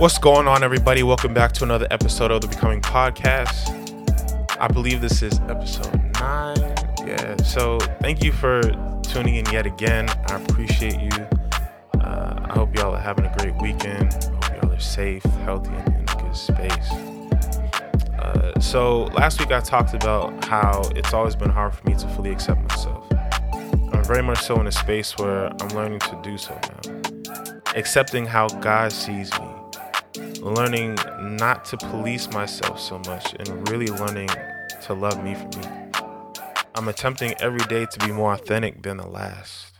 What's going on, everybody? Welcome back to another episode of the Becoming Podcast. I believe this is episode nine. Yeah. So thank you for tuning in yet again. I appreciate you. Uh, I hope y'all are having a great weekend. Hope y'all are safe, healthy, and in a good space. Uh, so last week I talked about how it's always been hard for me to fully accept myself. I'm very much so in a space where I'm learning to do so now. Accepting how God sees me learning not to police myself so much and really learning to love me for me. I'm attempting every day to be more authentic than the last,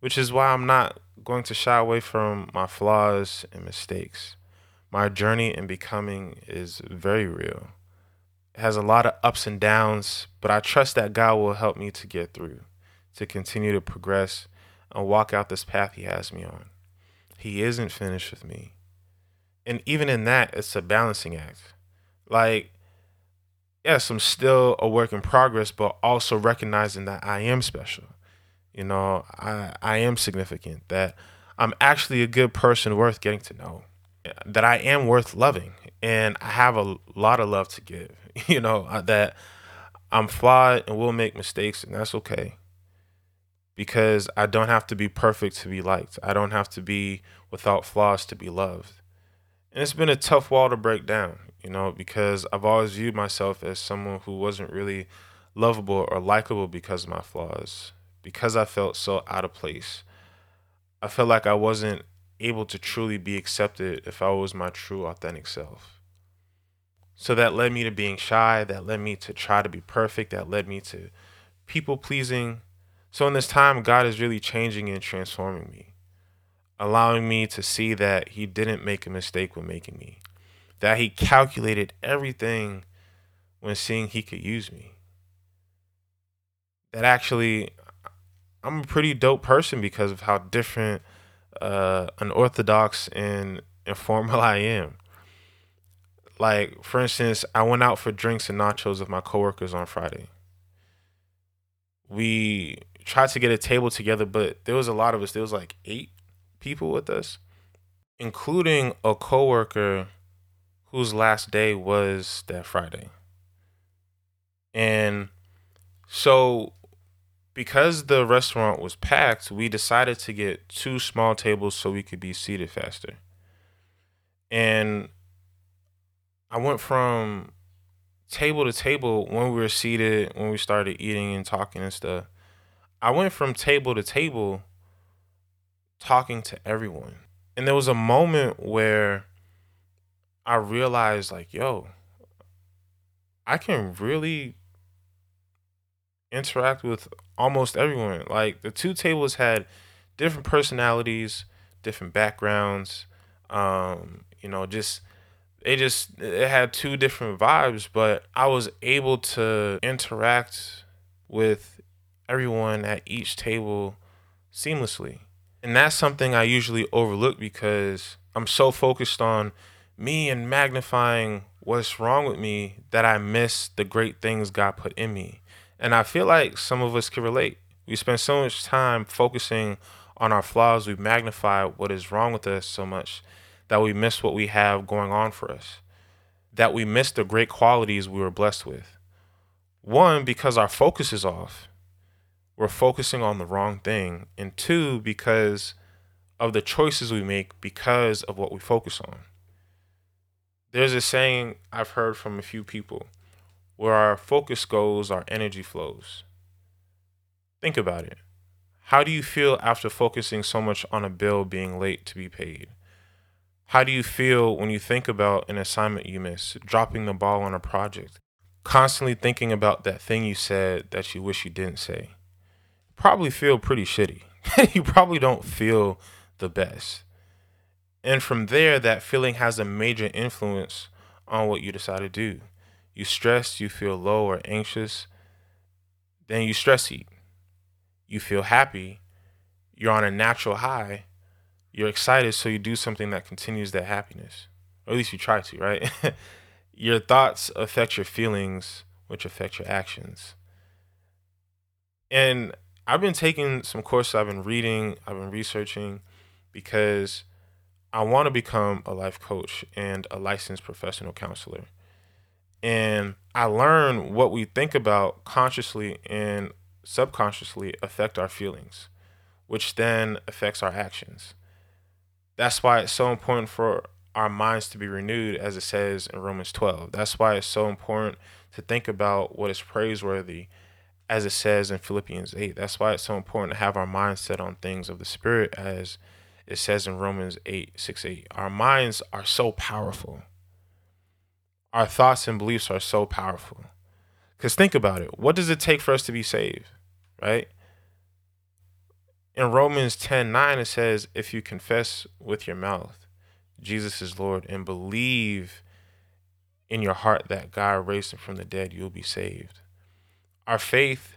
which is why I'm not going to shy away from my flaws and mistakes. My journey in becoming is very real. It has a lot of ups and downs, but I trust that God will help me to get through, to continue to progress and walk out this path He has me on. He isn't finished with me and even in that, it's a balancing act. Like, yes, I'm still a work in progress, but also recognizing that I am special. You know, I I am significant. That I'm actually a good person worth getting to know. That I am worth loving, and I have a lot of love to give. You know uh, that I'm flawed and will make mistakes, and that's okay. Because I don't have to be perfect to be liked. I don't have to be without flaws to be loved and it's been a tough wall to break down, you know, because I've always viewed myself as someone who wasn't really lovable or likable because of my flaws, because I felt so out of place. I felt like I wasn't able to truly be accepted if I was my true, authentic self. So that led me to being shy, that led me to try to be perfect, that led me to people pleasing. So in this time, God is really changing and transforming me allowing me to see that he didn't make a mistake when making me, that he calculated everything when seeing he could use me. That actually, I'm a pretty dope person because of how different, uh, unorthodox, and informal I am. Like, for instance, I went out for drinks and nachos with my coworkers on Friday. We tried to get a table together, but there was a lot of us. There was like eight people with us, including a coworker whose last day was that Friday. And so because the restaurant was packed, we decided to get two small tables so we could be seated faster. And I went from table to table when we were seated, when we started eating and talking and stuff. I went from table to table talking to everyone. And there was a moment where I realized, like, yo, I can really interact with almost everyone. Like, the two tables had different personalities, different backgrounds. Um, you know, just it just it had two different vibes, but I was able to interact with everyone at each table seamlessly. And that's something I usually overlook because I'm so focused on me and magnifying what's wrong with me that I miss the great things God put in me. And I feel like some of us can relate. We spend so much time focusing on our flaws, we magnify what is wrong with us so much that we miss what we have going on for us, that we miss the great qualities we were blessed with. One, because our focus is off we're focusing on the wrong thing. And two, because of the choices we make because of what we focus on. There's a saying I've heard from a few people where our focus goes, our energy flows. Think about it. How do you feel after focusing so much on a bill being late to be paid? How do you feel when you think about an assignment you missed, dropping the ball on a project, constantly thinking about that thing you said that you wish you didn't say? Probably feel pretty shitty. you probably don't feel the best. And from there, that feeling has a major influence on what you decide to do. You stress, you feel low or anxious, then you stress eat. You feel happy, you're on a natural high, you're excited, so you do something that continues that happiness. Or at least you try to, right? your thoughts affect your feelings, which affect your actions. And I've been taking some courses, I've been reading, I've been researching because I want to become a life coach and a licensed professional counselor. And I learn what we think about consciously and subconsciously affect our feelings, which then affects our actions. That's why it's so important for our minds to be renewed, as it says in Romans 12. That's why it's so important to think about what is praiseworthy, as it says in Philippians 8. That's why it's so important to have our minds set on things of the Spirit, as it says in Romans 8 6 8. Our minds are so powerful. Our thoughts and beliefs are so powerful. Because think about it. What does it take for us to be saved? Right? In Romans 10 9, it says, If you confess with your mouth Jesus is Lord and believe in your heart that God raised him from the dead, you'll be saved. Our faith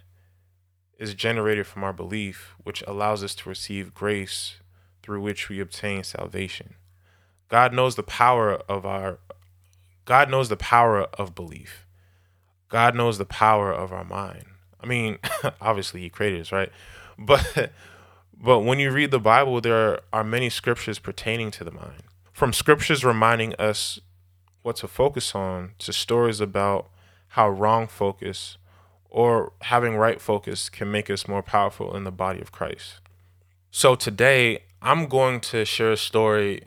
is generated from our belief, which allows us to receive grace through which we obtain salvation. God knows the power of our God knows the power of belief. God knows the power of our mind. I mean, obviously he created us, right? But but when you read the Bible, there are many scriptures pertaining to the mind. From scriptures reminding us what to focus on to stories about how wrong focus or having right focus can make us more powerful in the body of Christ. So today, I'm going to share a story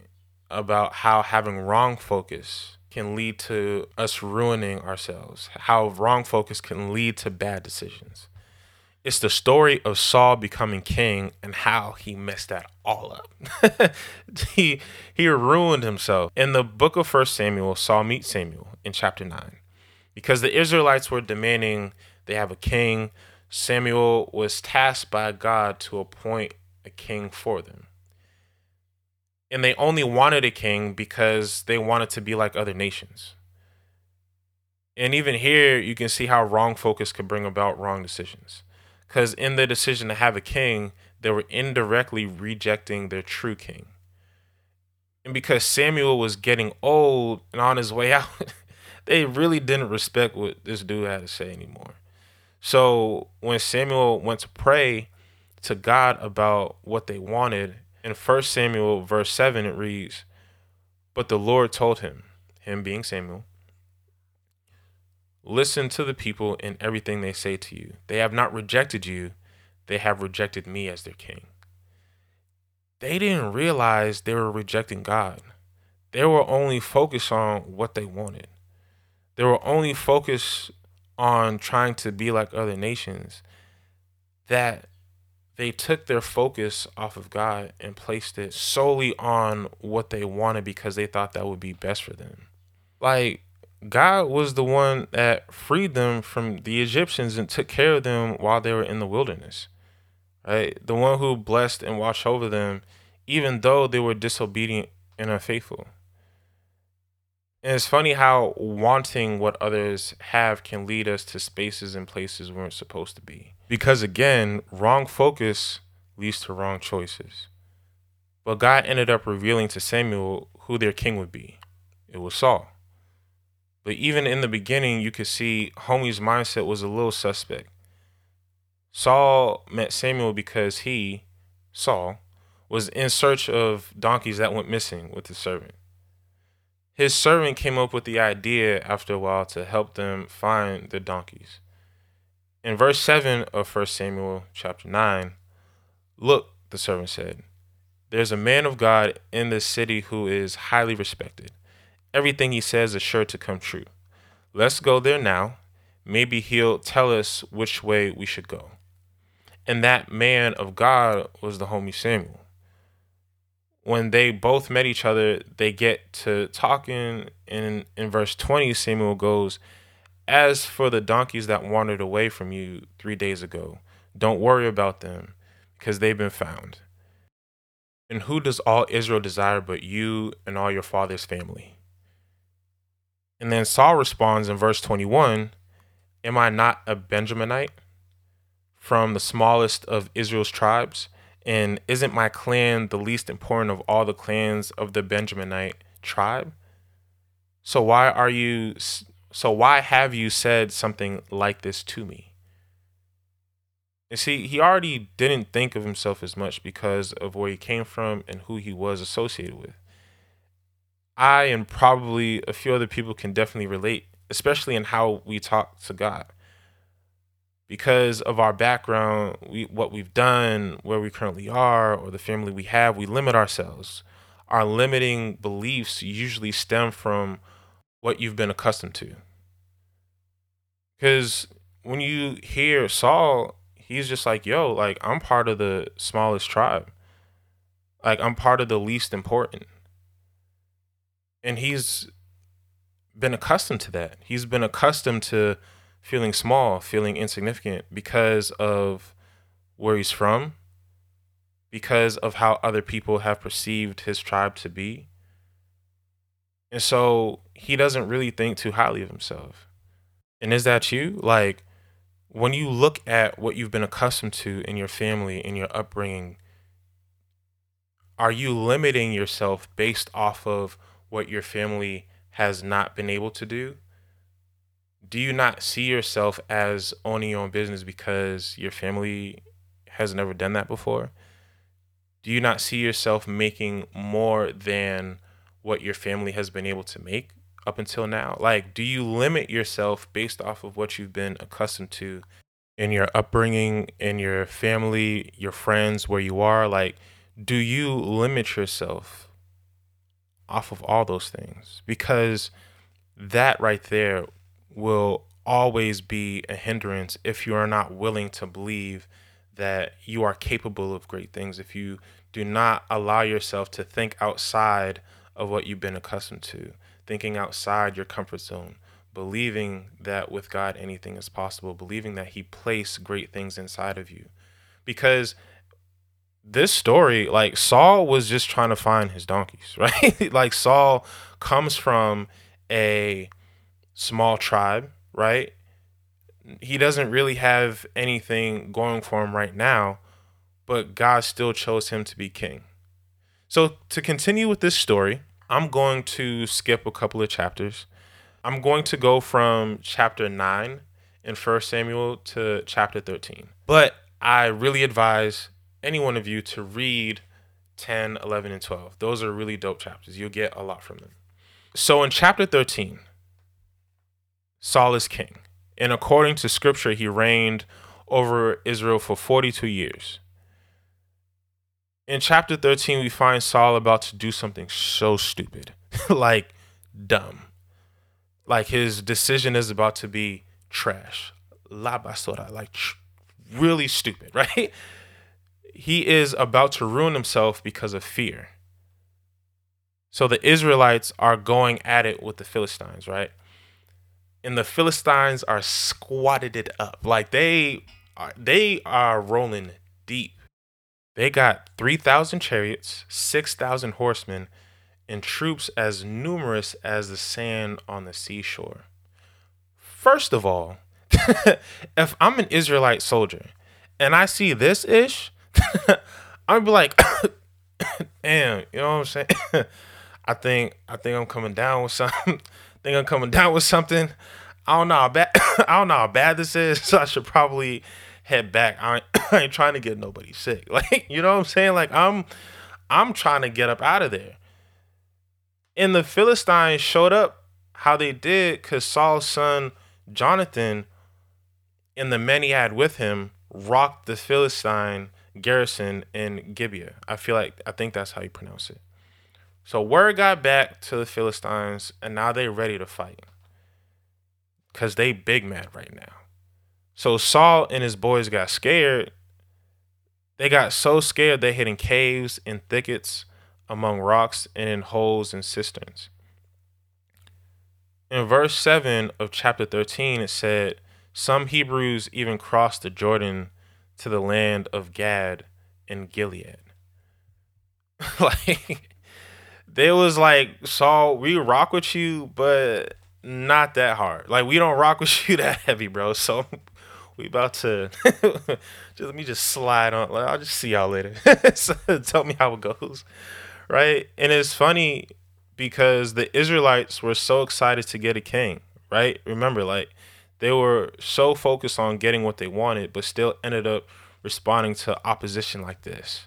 about how having wrong focus can lead to us ruining ourselves, how wrong focus can lead to bad decisions. It's the story of Saul becoming king and how he messed that all up. he he ruined himself. In the book of First Samuel, Saul meets Samuel in chapter 9. Because the Israelites were demanding they have a king, Samuel was tasked by God to appoint a king for them and they only wanted a king because they wanted to be like other nations. And even here, you can see how wrong focus could bring about wrong decisions. Because in the decision to have a king, they were indirectly rejecting their true king. And because Samuel was getting old and on his way out, they really didn't respect what this dude had to say anymore. So when Samuel went to pray to God about what they wanted in 1 Samuel, verse 7, it reads, But the Lord told him, him being Samuel, Listen to the people in everything they say to you. They have not rejected you, they have rejected me as their king. They didn't realize they were rejecting God. They were only focused on what they wanted. They were only focused on trying to be like other nations. That they took their focus off of God and placed it solely on what they wanted because they thought that would be best for them. Like, God was the one that freed them from the Egyptians and took care of them while they were in the wilderness. Right? The one who blessed and watched over them, even though they were disobedient and unfaithful. And it's funny how wanting what others have can lead us to spaces and places we weren't supposed to be. Because again, wrong focus leads to wrong choices. But God ended up revealing to Samuel who their king would be. It was Saul. But even in the beginning, you could see homie's mindset was a little suspect. Saul met Samuel because he, Saul, was in search of donkeys that went missing with his servant. His servant came up with the idea after a while to help them find the donkeys. In verse 7 of 1 Samuel chapter 9, look, the servant said, there's a man of God in this city who is highly respected. Everything he says is sure to come true. Let's go there now. Maybe he'll tell us which way we should go. And that man of God was the homie Samuel when they both met each other, they get to talking. And in verse 20, Samuel goes, As for the donkeys that wandered away from you three days ago, don't worry about them, because they've been found. And who does all Israel desire but you and all your father's family? And then Saul responds in verse 21 Am I not a Benjaminite from the smallest of Israel's tribes? And isn't my clan the least important of all the clans of the Benjaminite tribe? So why are you so why have you said something like this to me? You see, he already didn't think of himself as much because of where he came from and who he was associated with. I and probably a few other people can definitely relate, especially in how we talk to God. Because of our background, we, what we've done, where we currently are, or the family we have, we limit ourselves. Our limiting beliefs usually stem from what you've been accustomed to. Because when you hear Saul, he's just like, yo, like, I'm part of the smallest tribe. Like, I'm part of the least important and he's been accustomed to that. He's been accustomed to feeling small, feeling insignificant because of where he's from, because of how other people have perceived his tribe to be. And so he doesn't really think too highly of himself. And is that you? Like, when you look at what you've been accustomed to in your family, in your upbringing, are you limiting yourself based off of what your family has not been able to do? Do you not see yourself as owning your own business because your family has never done that before? Do you not see yourself making more than what your family has been able to make up until now? Like, do you limit yourself based off of what you've been accustomed to in your upbringing, in your family, your friends, where you are? Like, do you limit yourself off of all those things because that right there will always be a hindrance if you are not willing to believe that you are capable of great things if you do not allow yourself to think outside of what you've been accustomed to thinking outside your comfort zone believing that with God anything is possible believing that he placed great things inside of you because this story, like Saul was just trying to find his donkeys, right? like Saul comes from a small tribe, right? He doesn't really have anything going for him right now, but God still chose him to be king. So, to continue with this story, I'm going to skip a couple of chapters. I'm going to go from chapter 9 in 1 Samuel to chapter 13. But I really advise any one of you to read 10, 11, and 12. Those are really dope chapters. You'll get a lot from them. So in chapter 13, Saul is king. And according to scripture, he reigned over Israel for 42 years. In chapter 13, we find Saul about to do something so stupid, like dumb. Like his decision is about to be trash. La basura, like really stupid, right? he is about to ruin himself because of fear. So the Israelites are going at it with the Philistines, right? And the Philistines are squatted it up. Like they are they are rolling deep. They got 3,000 chariots, 6,000 horsemen, and troops as numerous as the sand on the seashore. First of all, if I'm an Israelite soldier and I see this ish, I'd be like, damn, you know what I'm saying? I think I think I'm coming down with something. Think I'm coming down with something. I don't know how bad I don't know how bad this is, so I should probably head back. I ain't, I ain't trying to get nobody sick. Like, you know what I'm saying? Like I'm I'm trying to get up out of there. And the Philistines showed up how they did because Saul's son Jonathan and the men he had with him rocked the Philistine garrison in Gibeah. I feel like I think that's how you pronounce it. So word got back to the Philistines, and now they're ready to fight. Cause they big mad right now. So Saul and his boys got scared. They got so scared they hid in caves and thickets, among rocks, and in holes and cisterns. In verse 7 of chapter 13, it said, Some Hebrews even crossed the Jordan to the land of Gad and Gilead. like they was like, Saul, we rock with you, but not that hard. Like we don't rock with you that heavy, bro. So we about to just let me just slide on. Like, I'll just see y'all later. so, tell me how it goes, right? And it's funny because the Israelites were so excited to get a king, right? Remember, like they were so focused on getting what they wanted, but still ended up responding to opposition like this.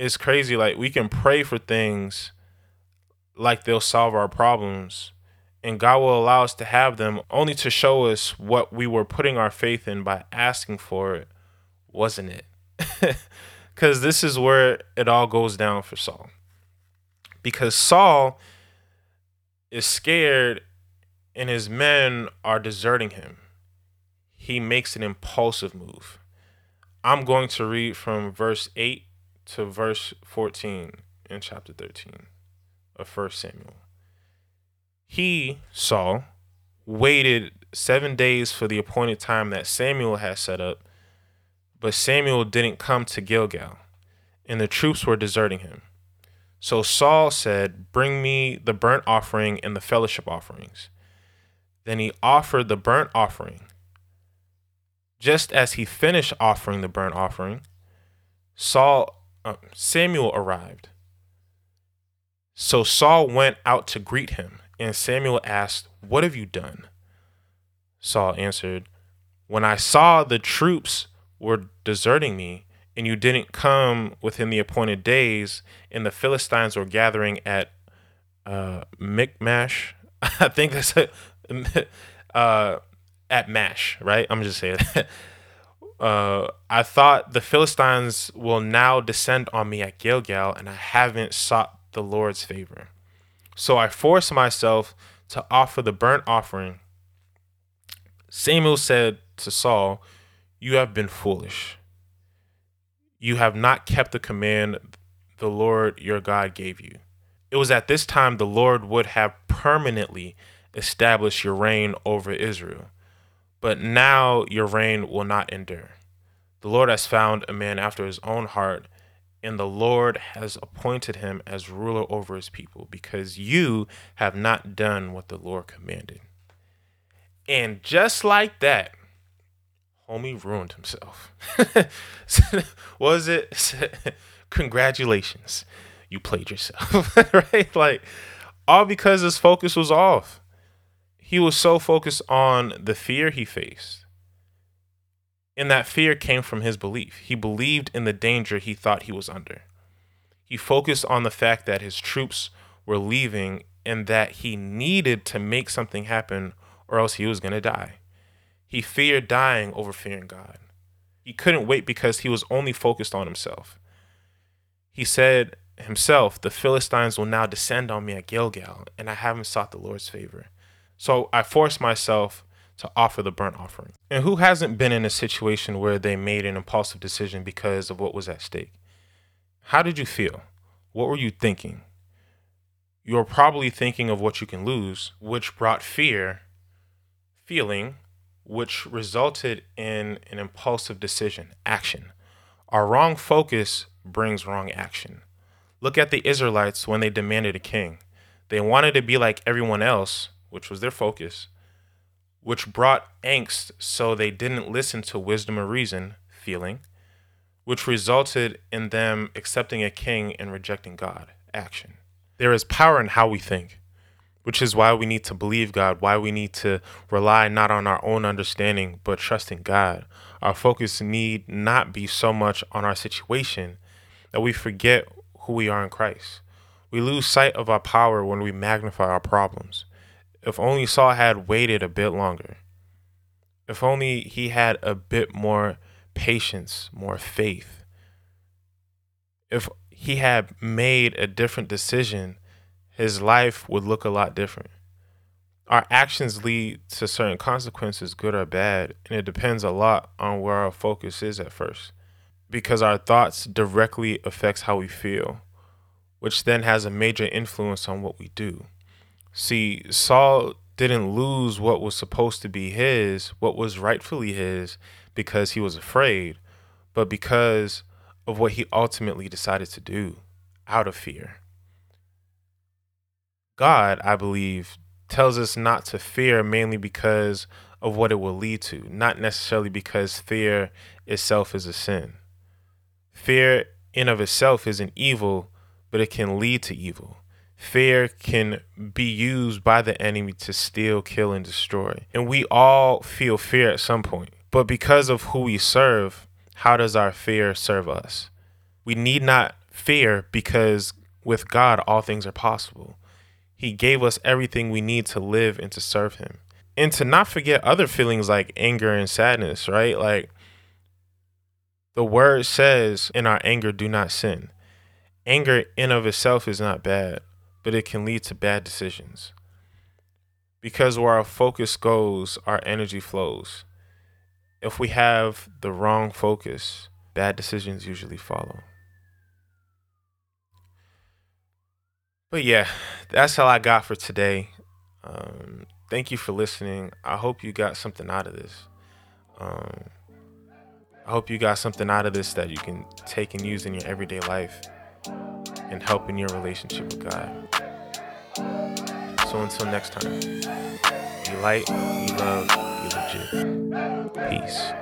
It's crazy. Like we can pray for things like they'll solve our problems, and God will allow us to have them only to show us what we were putting our faith in by asking for it wasn't it. Because this is where it all goes down for Saul. Because Saul is scared and his men are deserting him. He makes an impulsive move. I'm going to read from verse 8 to verse 14 in chapter 13 of 1 Samuel. He, Saul, waited seven days for the appointed time that Samuel had set up, but Samuel didn't come to Gilgal, and the troops were deserting him. So Saul said, Bring me the burnt offering and the fellowship offerings. Then he offered the burnt offering. Just as he finished offering the burnt offering, Saul uh, Samuel arrived. So Saul went out to greet him, and Samuel asked, "What have you done?" Saul answered, "When I saw the troops were deserting me, and you didn't come within the appointed days, and the Philistines were gathering at uh, Michmash, I think that's a, uh, at Mash, right? I'm just saying. uh, I thought the Philistines will now descend on me at Gilgal, and I haven't sought the Lord's favor. So I forced myself to offer the burnt offering. Samuel said to Saul, You have been foolish. You have not kept the command the Lord your God gave you. It was at this time the Lord would have permanently established your reign over Israel but now your reign will not endure. The Lord has found a man after his own heart, and the Lord has appointed him as ruler over his people, because you have not done what the Lord commanded. And just like that, homie ruined himself. Was it? Congratulations, you played yourself, right? Like, all because his focus was off he was so focused on the fear he faced. And that fear came from his belief. He believed in the danger he thought he was under. He focused on the fact that his troops were leaving and that he needed to make something happen or else he was going to die. He feared dying over fearing God. He couldn't wait because he was only focused on himself. He said himself, The Philistines will now descend on me at Gilgal, and I haven't sought the Lord's favor. So I forced myself to offer the burnt offering. And who hasn't been in a situation where they made an impulsive decision because of what was at stake? How did you feel? What were you thinking? You were probably thinking of what you can lose, which brought fear, feeling, which resulted in an impulsive decision, action. Our wrong focus brings wrong action. Look at the Israelites when they demanded a king. They wanted to be like everyone else, which was their focus, which brought angst so they didn't listen to wisdom or reason, feeling, which resulted in them accepting a king and rejecting God, action. There is power in how we think, which is why we need to believe God, why we need to rely not on our own understanding, but trust in God. Our focus need not be so much on our situation that we forget who we are in Christ. We lose sight of our power when we magnify our problems. If only Saul had waited a bit longer. If only he had a bit more patience, more faith. If he had made a different decision, his life would look a lot different. Our actions lead to certain consequences, good or bad, and it depends a lot on where our focus is at first. Because our thoughts directly affects how we feel, which then has a major influence on what we do. See, Saul didn't lose what was supposed to be his, what was rightfully his, because he was afraid, but because of what he ultimately decided to do out of fear. God, I believe, tells us not to fear mainly because of what it will lead to, not necessarily because fear itself is a sin. Fear in of itself is an evil, but it can lead to evil. Fear can be used by the enemy to steal, kill, and destroy. And we all feel fear at some point. But because of who we serve, how does our fear serve us? We need not fear because with God, all things are possible. He gave us everything we need to live and to serve Him. And to not forget other feelings like anger and sadness, right? Like the word says, in our anger, do not sin. Anger in of itself is not bad, but it can lead to bad decisions. Because where our focus goes, our energy flows. If we have the wrong focus, bad decisions usually follow. But yeah, that's all I got for today. Um, thank you for listening. I hope you got something out of this. Um, I hope you got something out of this that you can take and use in your everyday life and helping your relationship with God. So until next time, be light, be love, be legit. Peace.